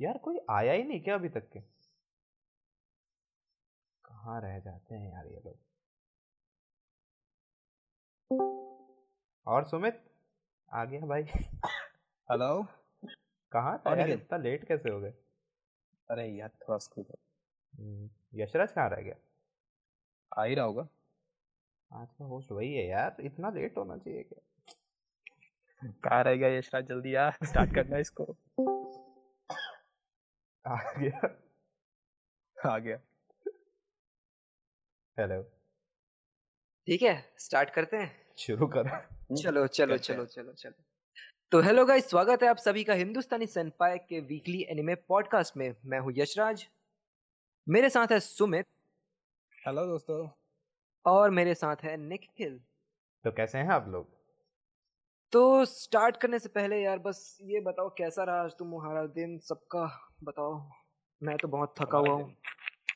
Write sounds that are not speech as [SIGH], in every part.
यार कोई आया ही नहीं क्या अभी तक के? कहाँ रह जाते हैं यार ये लोग? और सुमित? आ गया भाई। हेलो। कहाँ था यार? इतना लेट कैसे हो गए? अरे यार थोड़ा स्कूल हम्म, यशराज कहाँ रह गया? आ ही रहा होगा। आज का होस्ट वही है यार। इतना लेट होना चाहिए क्या? कहाँ रह गया यशराज? जल्दी यार स्टार्ट करना इसको। आ गया। आ गया। हेलो ठीक है स्टार्ट करते हैं? शुरू कर। चलो चलो चलो चलो चलो। तो हेलो गाइस स्वागत है आप सभी का हिंदुस्तानी सनपाई के वीकली एनिमे पॉडकास्ट में। मैं हूँ यशराज। मेरे साथ है सुमित। हेलो दोस्तों। और मेरे साथ है निखिल। तो कैसे हैं आप लोग? तो स्टार्ट करने से पहले यार बस ये बताओ कैसा रहा आज तुम्हारा दिन? सबका बताओ। मैं तो बहुत थका हुआ हूँ।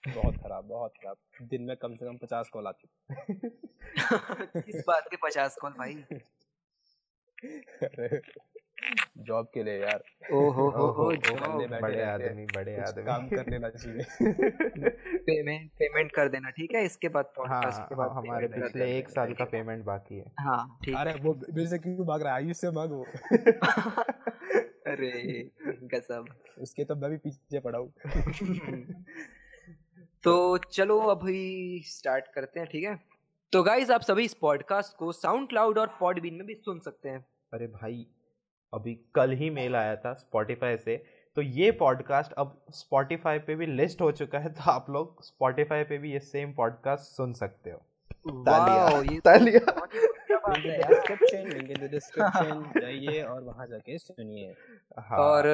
बहुत खराब बहुत खराब। दिन में कम से कम पचास कॉल आती [LAUGHS] किस बात के पचास कॉल भाई? [LAUGHS] जॉब के लिए यार। ओ [LAUGHS] हो हो ओहो, हो बैठे बड़े आदमी बड़े आदमी। काम कर लेना चाहिए। [LAUGHS] पेमेंट पेमेंट कर देना ठीक है? इसके बाद हाँ पॉडकास्ट के बाद हमारे पिछले एक साल का पेमेंट बाकी है। हाँ ठीक अरे वो मेरे से क्यों भाग रहा है? आयुष से मांग। वो [LAUGHS] अरे गजब उसके तो मैं भी पीछे पड़ा हूँ। तो चलो अभी स्टार्ट करते हैं ठीक है? तो गाइज़ आप सभी इस पॉडकास्ट को साउंड क्लाउड और पॉडबीन में भी सुन सकते हैं। अरे भाई अभी कल ही मेल आया था स्पॉटिफाई से। तो ये पॉडकास्ट अब स्पॉटिफाई पे भी लिस्ट हो चुका है तो आप लोग स्पॉटिफाई पे भी ये सेम पॉडकास्ट सुन सकते हो। तालियाँ, तो तालियाँ। Link in. डिस्क्रिप्शन डिस्क्रिप्शन जाइए और वहाँ जाके सुनिए। हाँ, और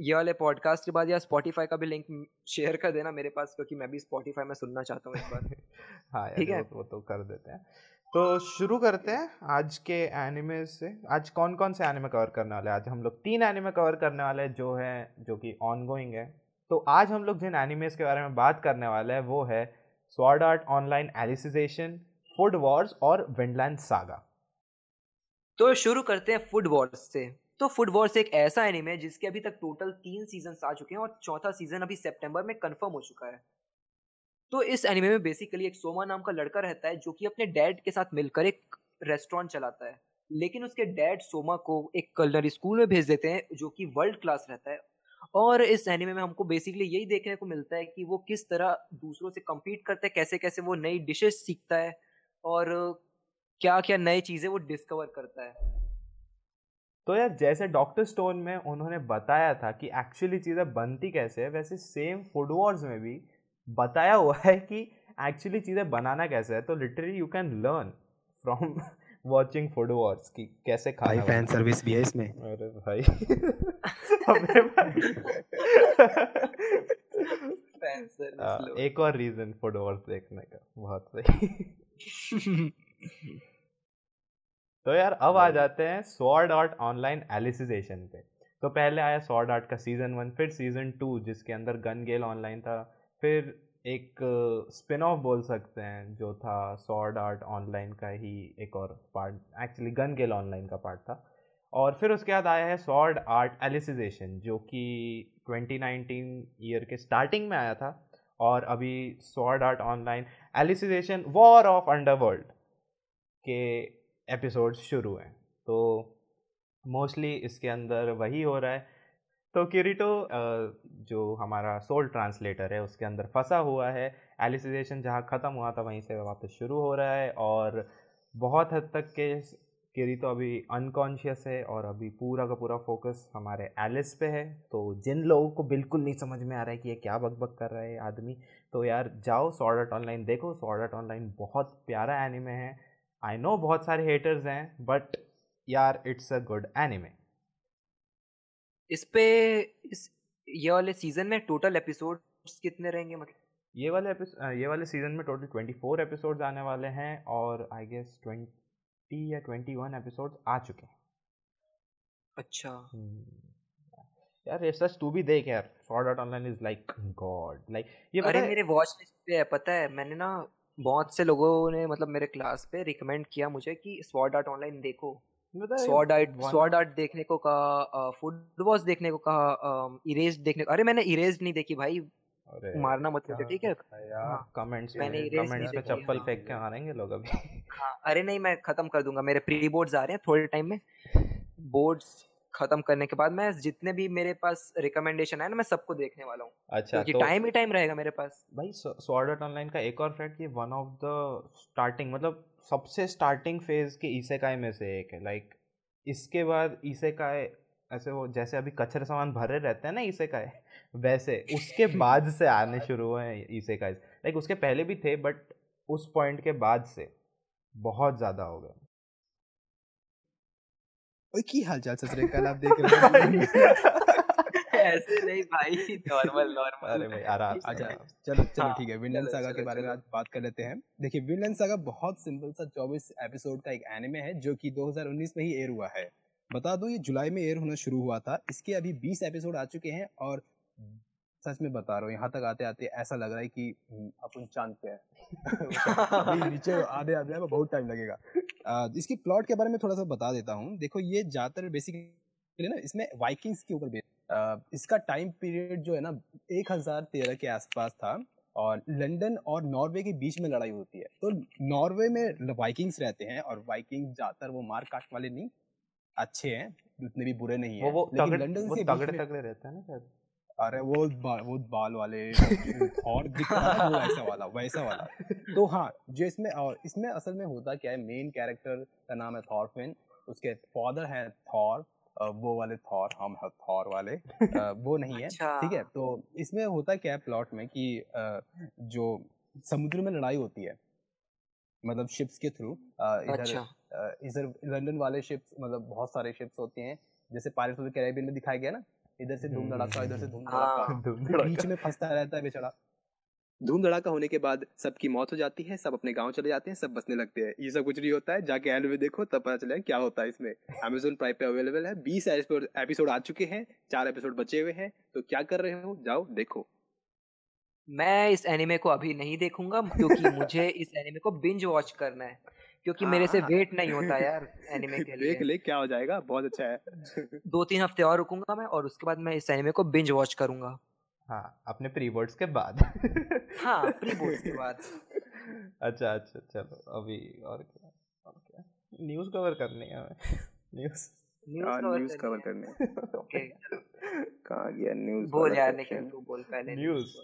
ये वाले पॉडकास्ट के बाद यार स्पॉटिफाई का भी लिंक शेयर कर देना मेरे पास क्योंकि मैं भी स्पॉटिफाई में सुनना चाहता हूँ एक बार। [LAUGHS] हाँ ठीक है। वो तो कर देते हैं। तो शुरू करते हैं आज के एनिमे से। आज कौन कौन से एनिमे कवर करने वाले हैं? आज हम लोग तीन एनिमे कवर करने वाले हैं जो है, जो कि ऑन गोइंग है। तो आज हम लोग जिन एनिमेस के बारे में बात करने वाले हैं, वो है sword art online alicization food wars और विंडलैंड सागा तो शुरू करते हैं फ़ूड वॉर्स से। तो फ़ूड वॉर्स एक ऐसा एनिमे है जिसके अभी तक टोटल तीन सीज़न आ चुके हैं और चौथा सीज़न अभी सितंबर में कंफर्म हो चुका है। तो इस एनिमे में बेसिकली एक सोमा नाम का लड़का रहता है, जो कि अपने डैड के साथ मिलकर एक रेस्टोरेंट चलाता है। लेकिन उसके डैड सोमा को एक कलनरी स्कूल में भेज देते हैं, जो कि वर्ल्ड क्लास रहता है। और इस एनिमे में हमको बेसिकली यही देखने को मिलता है कि वो किस तरह दूसरों से कम्पीट करता है कैसे कैसे वो नई डिशेस सीखता है, और क्या क्या नई चीज़ें वो डिस्कवर करता है। तो यार, जैसे डॉक्टर स्टोन में उन्होंने बताया था कि एक्चुअली चीज़ें बनती कैसे है, वैसे सेम फ़ूड वॉर्स में भी बताया हुआ है कि एक्चुअली चीज़ें बनाना कैसे है तो literally you can learn from watching food wars कि कैसे खाना है। सर्विस भी है इसमें। अरे भाई। अबे भाई एक और रीजन फ़ूड वॉर्स देखने का बहुत सही। तो यार अब आ जाते हैं स्वॉर्ड आर्ट ऑनलाइन एलिसिजेशन पे। तो पहले आया स्वॉर्ड आर्ट का सीज़न वन फिर सीज़न टू जिसके अंदर गन गेल ऑनलाइन था। फिर एक स्पिन ऑफ़ बोल सकते हैं, जो था सॉर्ड आर्ट ऑनलाइन का ही एक और part actually Gun Gale Online का पार्ट था। और फिर उसके बाद आया है सॉर्ड आर्ट एलिसिजेशन जो कि 2019 ईयर के स्टार्टिंग में आया था। और अभी Sword Art Online Alicization War of Underworld के एपिसोड्स शुरू हैं। तो मोस्टली इसके अंदर वही हो रहा है। तो किरीटो जो हमारा सोल ट्रांसलेटर है, उसके अंदर फंसा हुआ है। एलिसिजेशन जहाँ ख़त्म हुआ था, वहीं से वापस शुरू हो रहा है और बहुत हद तक के किरीटो अभी अनकॉन्शियस है और अभी पूरा का पूरा फोकस हमारे एलिस पे है। तो जिन लोगों को बिल्कुल नहीं समझ में आ रहा है कि ये क्या बकबक कर रहा है आदमी तो यार जाओ सॉर्ड ऑनलाइन देखो। सॉर्ड ऑनलाइन बहुत प्यारा एनिमे है। आई नो बहुत सारे हेटर्स हैं बट यार इट्स अ गुड एनिमे इस पे इस ये वाले सीज़न में टोटल एपिसोड्स कितने रहेंगे मतलब? ये वाले ये वाले सीज़न में टोटल 24 एपिसोड्स आने वाले हैं और आई गेस 20 या 21 एपिसोड्स आ चुके हैं। अच्छा। हम्म। यार ये सच तू भी देख यार। Sword Art Online is like god like ये अरे मेरे वॉच लिस्ट पे है पता है मैंने ना बहुत से लोगों ने मतलब मेरे क्लास पे रिकमेंड किया मुझे कि स्वॉर्ड आर्ट ऑनलाइन देखो। स्वॉर्ड आर्ट स्वॉर्ड आर्ट देखने को कहा वॉर्स देखने को कहा इरेज देखने को अरे मैंने इरेज नहीं देखी भाई। मारना मत मुझे ठीक है? हाँ, कमेंट्स मैंने कमेंट्स में चप्पल हाँ। फेंक के मारेंगे लोग अभी। हाँ अरे नहीं मैं खत्म कर दूँगा मेरे प्री बोर्ड्स आ रहे हैं थोड़े टाइम में। बोर्ड्स खत्म करने के बाद मैं जितने भी मेरे पास रिकमेंडेशन है ना मैं सबको देखने वाला हूँ। अच्छा क्योंकि तो टाइम ही टाइम रहेगा मेरे पास। भाई स्वॉर्ड आर्ट ऑनलाइन का एक और फैक्ट ये वन ऑफ़ द स्टार्टिंग मतलब सबसे स्टार्टिंग फ़ेज़ के इसेकाई में से एक है। लाइक इसके बाद इसेकाई ऐसे वो जैसे अभी कचरे सामान भरे रहते हैं ना इसेकाई वैसे उसके [LAUGHS] बाद से आने शुरू हुए हैं इसेकाई लाइक उसके पहले भी थे बट उस पॉइंट के बाद से बहुत ज़्यादा हो गए। ओए की हाल चाल ससुरे कल आप देख रहे हैं? [LAUGHS] [LAUGHS] ऐसे नहीं भाई नॉर्मल नॉर्मल अरे भाई आराम अच्छा चलो चलो हाँ, ठीक है। विनलैंड सागा के बारे में आज बात कर लेते हैं। देखिए विनलैंड सागा बहुत सिंपल सा 24 एपिसोड का एक एनिमे है जो कि 2019 में ही एयर हुआ है। बता दो ये जुलाई में एयर होना शुरू हुआ था। इसके अभी 20 एपिसोड आ चुके हैं और सच में बता रहा हूँ यहाँ तक आते आते ऐसा लग रहा है कि हम्म, अपन चाँद पे है नीचे आधे आधे में बहुत टाइम लगेगा। इसकी प्लॉट के बारे में थोड़ा सा बता देता हूँ। देखो ये ज़्यादातर बेसिकली ना इसमें वाइकिंग्स के ऊपर अ, इसका टाइम पीरियड जो है ना एक हज़ार तेरह के आसपास था और लंदन और नॉर्वे के बीच में लड़ाई होती है। तो नॉर्वे में वाइकिंग्स रहते हैं और वाइकिंग ज़्यादातर वो मार काट वाले नहीं अच्छे हैं उतने भी बुरे नहीं है। लेकिन लंदन से तगड़े तगड़े रहते हैं ना शायद। अरे वो बा, वो बाल वाले [LAUGHS] और वो वैसा वाला वैसा वाला। तो हाँ जो इसमें और इसमें असल में होता क्या है मेन कैरेक्टर का नाम है थॉरफिन उसके फादर है थॉर वो वाले थॉर हम थॉर वाले [LAUGHS] वो नहीं है अच्छा। ठीक है? तो इसमें होता क्या है प्लॉट में कि जो समुद्र में लड़ाई होती है मतलब शिप्स के थ्रू इधर अच्छा। इधर लंदन वाले शिप्स मतलब बहुत सारे शिप्स होते हैं जैसे पायरेट्स ऑफ़ कैरेबियन में दिखाया गया ना इधर से धूम धड़ाका इधर से धूम धड़ाका हाँ। [LAUGHS] बीच में फंसता रहता है बेचारा। धूम धड़ाका होने के बाद सबकी मौत हो जाती है सब अपने गाँव चले जाते हैं सब बसने लगते हैं। ये सब कुछ नहीं होता है जाके एंड में देखो तब पता चलेगा क्या होता है इसमें। अमेजोन प्राइम पे अवेलेबल है बीस एपिसोड आ चुके हैं चार एपिसोड बचे हुए हैं तो क्या कर रहे हो? जाओ देखो। मैं इस एनिमे को अभी नहीं देखूँगा क्योंकि [LAUGHS] मुझे इस एनिमे को बिंज वॉच करना है क्योंकि मेरे से हाँ। वेट नहीं होता यार एनिमे के [LAUGHS] लिए। देख ले क्या हो जाएगा बहुत अच्छा है। दो तीन हफ़्ते और रुकूँगा मैं और उसके बाद मैं इस एनिमे को बिंज वॉच करूँगा। हाँ अपने प्री बोर्ड्स के बाद। हाँ प्री बोर्ड्स के बाद। [LAUGHS] अच्छा अच्छा चलो अभी और क्या और क्या? न्यूज़ कवर करनी है हमें। न्यूज़ न्यूज़ कवर करने ओके कहाँ गया न्यूज़ बोल यार निखिल तू बोल पहले न्यूज़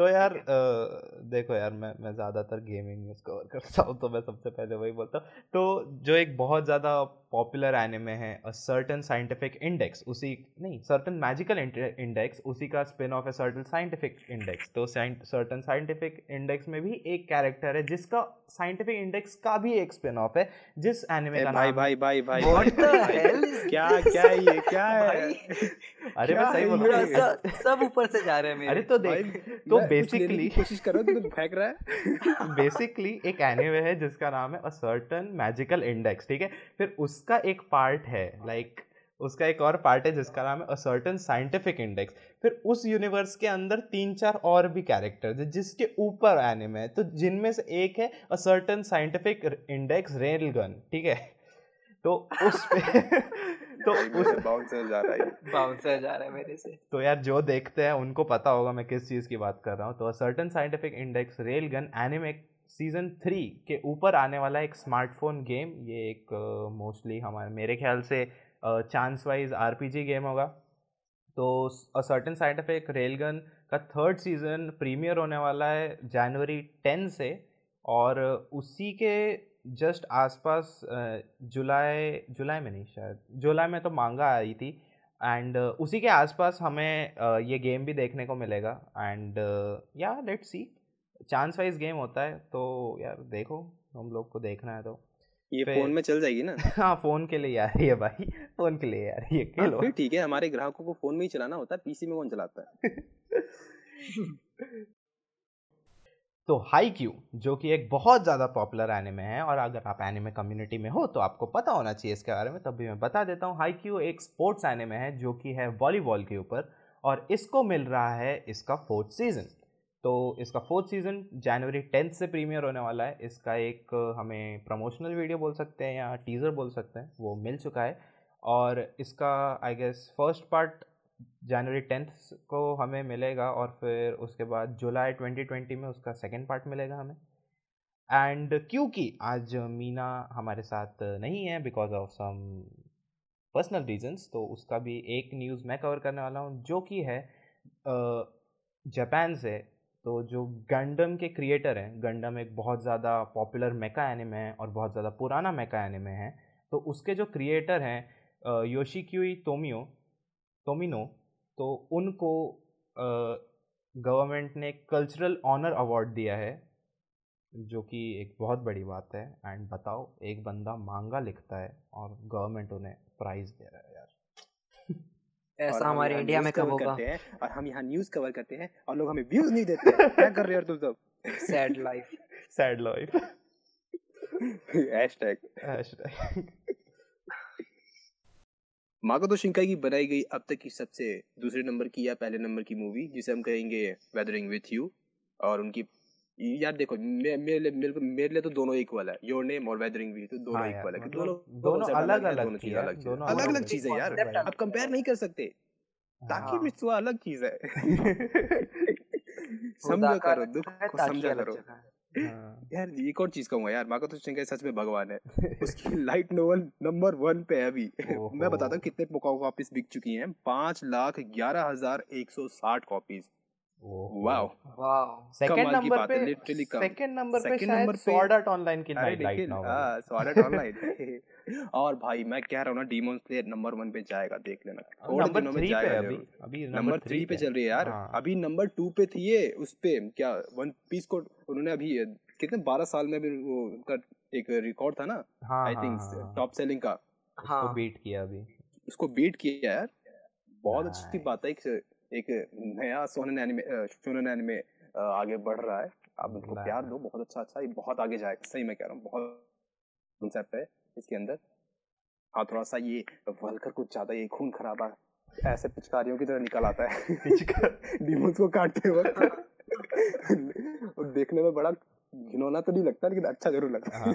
तो यार अ, देखो यार मैं मैं ज़्यादातर गेमिंग न्यूज़ कवर करता हूँ तो मैं सबसे पहले वही बोलता हूँ। तो जो एक बहुत ज़्यादा पॉपुलर एनिमे है अ सर्टन साइंटिफिक इंडेक्स उसी नहीं सर्टन मैजिकल इंडेक्स उसी का स्पिन ऑफ़ है सर्टन साइंटिफिक इंडेक्स तो सर्टन साइंटिफिक इंडेक्स में भी एक कैरेक्टर है जिसका साइंटिफिक इंडेक्स का भी एक स्पिन ऑफ़ है जिस एनिमे का भाई भाई भाई भाई What the hell is क्या क्या ये क्या है? [LAUGHS] अरे मैं सही बोल। रहा सब सब ऊपर से जा रहे हैं मेरे। अरे तो देख तो बेसिकली कोशिश कर रहा हूँ तो फेंक रहा है। [LAUGHS] बेसिकली एक एनिमे है जिसका नाम है अ सर्टन मैजिकल इंडेक्स ठीक है? फिर उसका एक पार्ट है लाइक like, उसका एक और पार्ट है जिसका नाम है अ सर्टन साइंटिफिक इंडेक्स फिर उस यूनिवर्स के अंदर तीन चार और भी कैरेक्टर्स है जिसके ऊपर एनिमे है। तो जिनमें से एक है a Certain Scientific Index Railgun ठीक है? तो उस पे [LAUGHS] [LAUGHS] तो [LAUGHS] उस बाउंसर जा रहा है। बाउंसर जा रहा है मेरे से। तो यार जो देखते हैं उनको पता होगा मैं किस चीज़ की बात कर रहा हूँ। तो Certain Scientific Index Railgun anime season three के ऊपर आने वाला एक स्मार्टफ़ोन गेम ये एक मोस्टली uh, हमारे मेरे ख्याल से चांस वाइज आरपीजी गेम होगा। तो अ सर्टन साइंटिफिक रेलगन का थर्ड सीज़न प्रीमियर होने वाला है जनवरी टेन से और उसी के जस्ट आसपास जुलाई जुलाई में नहीं शायद जुलाई में तो मांगा आई थी एंड उसी के आसपास हमें ये गेम भी देखने को मिलेगा and yeah let's see chance wise game होता है तो यार देखो हम लोग को देखना है तो। ये फ़ोन में चल जाएगी ना? [LAUGHS] हाँ फ़ोन के लिए यार ये भाई फ़ोन के लिए यार ये हाँ, खेलो। फिर ठीक है हमारे ग्राहकों को फ़ोन में ही चलाना होता है पीसी में कौन चलाता है? [LAUGHS] तो हाई क्यू जो कि एक बहुत ज़्यादा पॉपुलर एनिमे है, और अगर आप एनिमे कम्युनिटी में हो तो आपको पता होना चाहिए इसके बारे में, तब भी मैं बता देता हूँ। हाई क्यू एक स्पोर्ट्स एनिमे है, जो कि है वॉलीबॉल के ऊपर, और इसको मिल रहा है इसका फोर्थ सीज़न तो इसका फोर्थ सीज़न जनवरी टेंथ से प्रीमियर होने वाला है। इसका एक हमें प्रमोशनल वीडियो बोल सकते हैं या टीज़र बोल सकते हैं, वो मिल चुका है। और इसका I guess first part January tenth को हमें मिलेगा और फिर उसके बाद जुलाई ट्वेंटी ट्वेंटी में उसका सेकेंड पार्ट मिलेगा हमें। एंड क्योंकि आज मीना हमारे साथ नहीं है because of some personal reasons तो उसका भी एक न्यूज़ मैं कवर करने वाला हूँ, जो कि है जापान से तो जो गंडम के क्रिएटर हैं गंडम एक बहुत ज़्यादा पॉपुलर मेका एनिमे है और बहुत ज़्यादा पुराना मेका एनिमे है तो उसके जो क्रिएटर हैं योशिक्यूई तोमियो टोमिनो तो उनको गवर्नमेंट ने कल्चरल ऑनर अवार्ड दिया है जो कि एक बहुत बड़ी बात है। एंड बताओ एक बंदा मांगा लिखता है और गवर्नमेंट उन्हें प्राइज दे रहा है यार। [LAUGHS] ऐसा हमारे इंडिया में कब होगा? और हम यहाँ न्यूज़ कवर करते हैं और लोग हमें व्यूज़ नहीं देते। [LAUGHS] क्या कर रहे हो तुम सब? Sad life sad life hashtag hashtag Makoto Shinkai की बनाई गई अब तक की सबसे दूसरे नंबर की या पहले नंबर की मूवी जिसे हम कहेंगे वेदरिंग विथ यू और उनकी यार देखो मे, मेरे मेरे मेरे लिए तो दोनों इक्वल है। योर नेम और वेदरिंग विथ दोनों हाँ इक्वल है। दोनों दोनों अलग अलग दोनों चीज़ अलग दोनों अलग अलग चीज़ है यार आप कंपेयर नहीं कर सकते। ताकि हाँ। मित्सुआ अलग चीज़ है। [LAUGHS] [LAUGHS] समझो करो दुख को समझा करो। हाँ। यार एक और चीज़ कहूँगा यार? माको तो शिंकाई सच में भगवान है। [LAUGHS] उसकी लाइट नोवल नंबर वन पे है अभी। मैं बताता हूँ कितने कॉपीज बिक चुकी हैं। पाँच लाख ग्यारह हज़ार एक सौ साठ copies wow wow second number पे लिटरली सेकंड नंबर पे शायद स्वॉर्ड आर्ट ऑनलाइन की लाइट नॉवेल हाँ स्वॉर्ड आर्ट ऑनलाइन और भाई मैं कह रहा हूँ ना डीमन स्लेयर नंबर 1 पे जाएगा देख लेना। थोड़े दिनों में जाएगा अभी अभी नंबर 3 पे चल रही है यार। हाँ। अभी नंबर 2 पे थी ये उस पे क्या वन पीस को उन्होंने अभी कितने 12 साल में भी वो उनका एक रिकॉर्ड था ना? आई थिंक टॉप सेलिंग का। उसको बीट किया अभी। उसको बीट किया यार। बहुत अच्छी बात है एक नया सोनन एनिमे शोनन एनिमे आगे बढ़ रहा है। आप उनको प्यार दो बहुत अच्छा अच्छा ये बहुत आगे जाएगा सही मैं कह रहा हूँ बहुत कंसेप्ट है इसके अंदर। हाँ थोड़ा सा ये वलकर कुछ ज़्यादा ये खून खराबा ऐसे पिचकारियों की तरह निकल आता है। डीमंस [LAUGHS] को काटते वक्त। और देखने में बड़ा घिनौना तो नहीं लगता लेकिन अच्छा ज़रूर लगता है।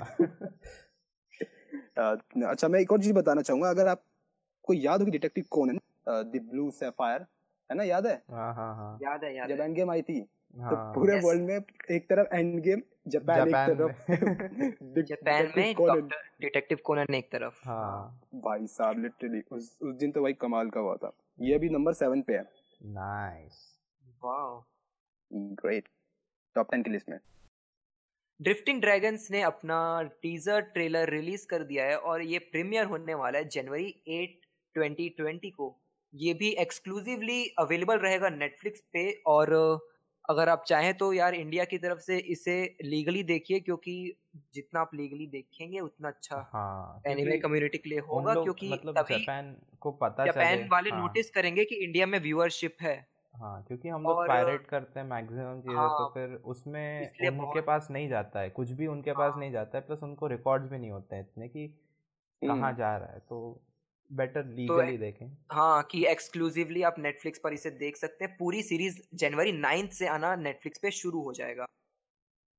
हाँ। [LAUGHS] अच्छा मैं एक और चीज़ बताना चाहूँगा। अगर आपको याद होगी डिटेक्टिव कौन है द ब्लू सैफायर है ना याद है? हाँ हाँ हाँ। याद है याद जब एंड गेम आई थी तो हाँ, तो पूरे वर्ल्ड में एक तरफ़ एंड गेम जापान एक तरफ़। जापान में [LAUGHS] डिटेक्टिव कोनन एक तरफ़। हाँ। भाई साहब लिटरली उस उस दिन तो भाई कमाल का हुआ था। ये अभी नंबर सेवन पे है। Nice wow great top ten की लिस्ट में। ड्रिफ्टिंग ड्रैगन्स ने अपना टीजर ट्रेलर रिलीज़ कर दिया है और ये प्रीमियर होने वाला है जनवरी एट ट्वेंटी ट्वेंटी को। ये भी एक्सक्लूसिवली अवेलेबल रहेगा नेटफ्लिक्स पे और अगर आप चाहें तो यार इंडिया की तरफ़ से इसे लीगली देखिए क्योंकि जितना आप लीगली देखेंगे उतना अच्छा हाँ, एनिमे कम्युनिटी के लिए होगा क्योंकि मतलब तभी जापान को पता जापान वाले हाँ, नोटिस करेंगे कि इंडिया में व्यूअरशिप है हाँ क्योंकि हम लोग पायरेट करते हैं मैक्सिमम चीज़ें तो हाँ, तो फिर उसमें उनके पास नहीं जाता है कुछ भी उनके पास हाँ। नहीं जाता है प्लस उनको रिकॉर्ड्स भी नहीं होते हैं इतने कि कहाँ हम्म। जा रहा है तो बेटर लीगली तो, देखें। हाँ कि एक्सक्लूसिवली आप नेटफ्लिक्स पर इसे देख सकते हैं। पूरी सीरीज़ जनवरी नाइन्थ से आना नेटफ्लिक्स पे शुरू हो जाएगा।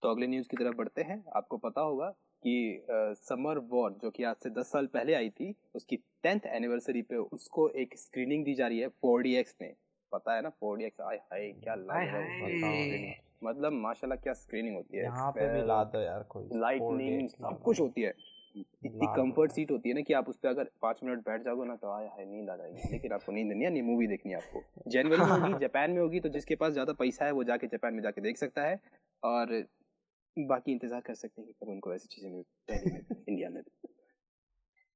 तो अगले न्यूज़ की तरफ़ बढ़ते हैं। आपको पता होगा कि समर वॉर जो कि आज से दस साल पहले आई थी उसकी टेंथ एनिवर्सरी पे उसको एक स्क्रीनिंग दी जा रही है फोर डी एक्स में पता है ना फोर डी एक्स आए हाय क्या लाइट मतलब माशाल्लाह क्या स्क्रीनिंग होती है यहाँ पे भी ला दो यार कोई लाइटनिंग सब कुछ होती है। इतनी कंफर्ट सीट होती है ना कि आप उस पर अगर पाँच मिनट बैठ जाओगे ना तो आया है नींद आ जाएगी। [LAUGHS] लेकिन आपको नींद नहीं है मूवी देखनी है आपको। जनवरी में होगी [LAUGHS] जापान में होगी तो जिसके पास ज़्यादा पैसा है वो जाके जापान में जाके देख सकता है और बाकी इंतज़ार कर सकते हैं कि कब उनको ऐसी चीज़ें मिल इंडिया [LAUGHS] में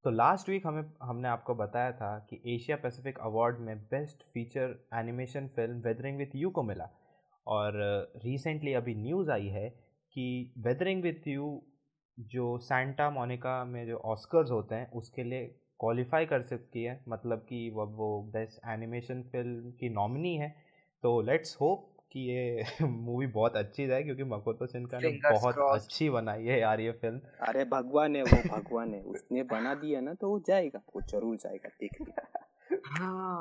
तो लास्ट वीक हमें हमने आपको बताया था कि एशिया पैसिफिक अवार्ड में best feature animation film Weathering With You को मिला। और रिसेंटली अभी न्यूज़ आई है कि वेदरिंग विथ यू जो सेंटा मोनिका में जो ऑस्कर्स होते हैं उसके लिए क्वालिफाई कर सकती है। मतलब कि वो वो बेस्ट एनिमेशन फ़िल्म की नॉमिनी है। तो लेट्स होप कि ये [LAUGHS] मूवी बहुत अच्छी जाए क्योंकि मकोतो सिन्हा ने बहुत crossed. अच्छी बनाई है यार ये फ़िल्म अरे भगवान है वो भगवान है। उसने बना दिया ना तो वो जाएगा। वो ज़रूर जाएगा देख हाँ।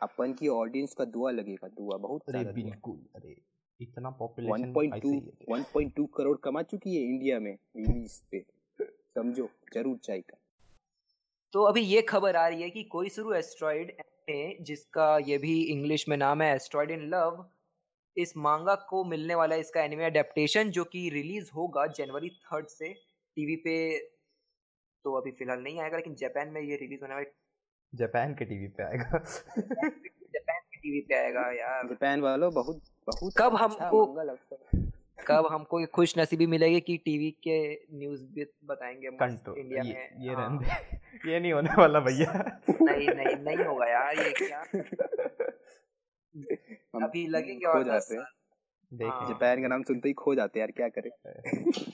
अपन की ऑडियंस का दुआ लगेगा दुआ बहुत अरे बिल्कुल अरे। इतना पॉपुलेशन 1.2 1.2 करोड़ कमा चुकी है इंडिया में रिलीज़ पे। समझो ज़रूर चाहिए तो अभी ये खबर आ रही है कि कोई शुरू एस्ट्रॉइड जिसका ये भी इंग्लिश में नाम है एस्ट्रॉइड इन लव इस मांगा को मिलने वाला इसका एनिमे अडेप्टेशन जो कि रिलीज़ होगा जनवरी थर्ड से। टीवी पे तो अभी फ़िलहाल नहीं आएगा लेकिन जापान में ये रिलीज़ होने वाला जापान के टीवी पे आएगा। जापान के टीवी पे आएगा यार। जापान वालों बहुत कब अच्छा हमको कब हमको खुश नसीबी मिलेगी कि टीवी के न्यूज़ भी बताएँगे इंडिया ये, में? ये हाँ। रहने [LAUGHS] ये नहीं होने वाला भैया। नहीं नहीं नहीं होगा यार ये क्या? अभी लगेंगे और जाते हैं। हाँ। जापान का नाम सुनते ही खो जाते हैं यार क्या करें? [LAUGHS]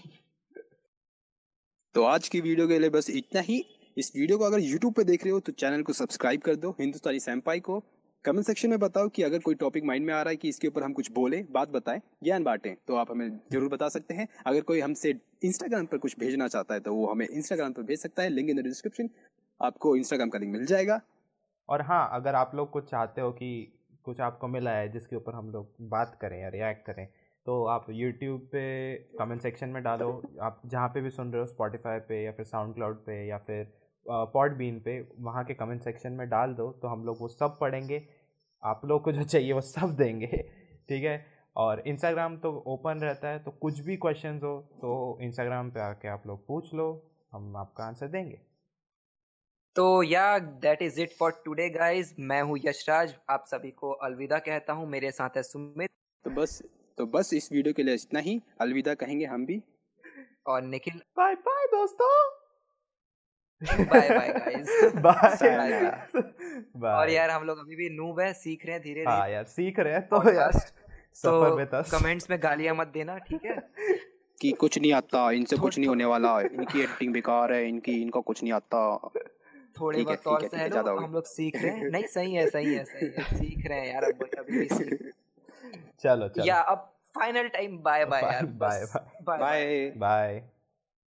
तो आज की वीडियो के लिए बस इतना ही। इस वीडियो को अगर YouTube पे देख रहे हो तो चैनल को सब्सक्राइब कर दो हिंदुस्तानी सैम्पाई को। कमेंट सेक्शन में बताओ कि अगर कोई टॉपिक माइंड में आ रहा है कि इसके ऊपर हम कुछ बोले, बात बताएँ, ज्ञान बांटें तो आप हमें ज़रूर बता सकते हैं। अगर कोई हमसे इंस्टाग्राम पर कुछ भेजना चाहता है तो वो हमें इंस्टाग्राम पर भेज सकता है। Link in the description. आपको इंस्टाग्राम का लिंक मिल जाएगा। और हाँ अगर आप लोग कुछ चाहते हो कि कुछ आपको मिला है, जिसके ऊपर हम लोग बात करें या रिएक्ट करें तो आप यूट्यूब पे कमेंट सेक्शन में डालो। आप जहाँ पे भी सुन रहे हो स्पॉटिफाई पे या फिर साउंड क्लाउड पे या फिर पॉड बीन पे वहाँ के कमेंट सेक्शन में डाल दो तो हम लोग वो सब पढ़ेंगे। आप लोग को जो [LAUGHS] चाहिए वो सब देंगे ठीक है? और इंस्टाग्राम तो ओपन रहता है तो कुछ भी क्वेश्चंस हो तो इंस्टाग्राम पे आके आप लोग पूछ लो हम आपका आंसर देंगे। तो yeah that is it for today guys मैं हूँ यशराज आप सभी को अलविदा कहता हूँ। मेरे साथ है सुमित। तो बस तो बस इस वीडियो के लिए इतना ही। अलविदा कहेंगे हम भी। और निखिल। बाय बाय दोस्तों। Bye bye guys bye bye और यार हम लोग अभी भी नूब है सीख रहे हैं धीरे हाँ यार सीख रहे हैं तो यार सफ़र में तो तस कमेंट्स में गालियाँ मत देना ठीक है? [LAUGHS] कि कुछ नहीं आता इनसे कुछ नहीं होने वाला [LAUGHS] इनकी एडिटिंग बेकार है इनकी इनका कुछ नहीं आता। थोड़े वक्त और है, लो ज़्यादा हम लोग सीख रहे हैं। नहीं सही है सही है सही है सीख रहे हैं यार अब अभी सीख [LAUGHS] चलो चलो। या अब फाइनल टाइम बाय बाय यार बाय बाय बाय बाय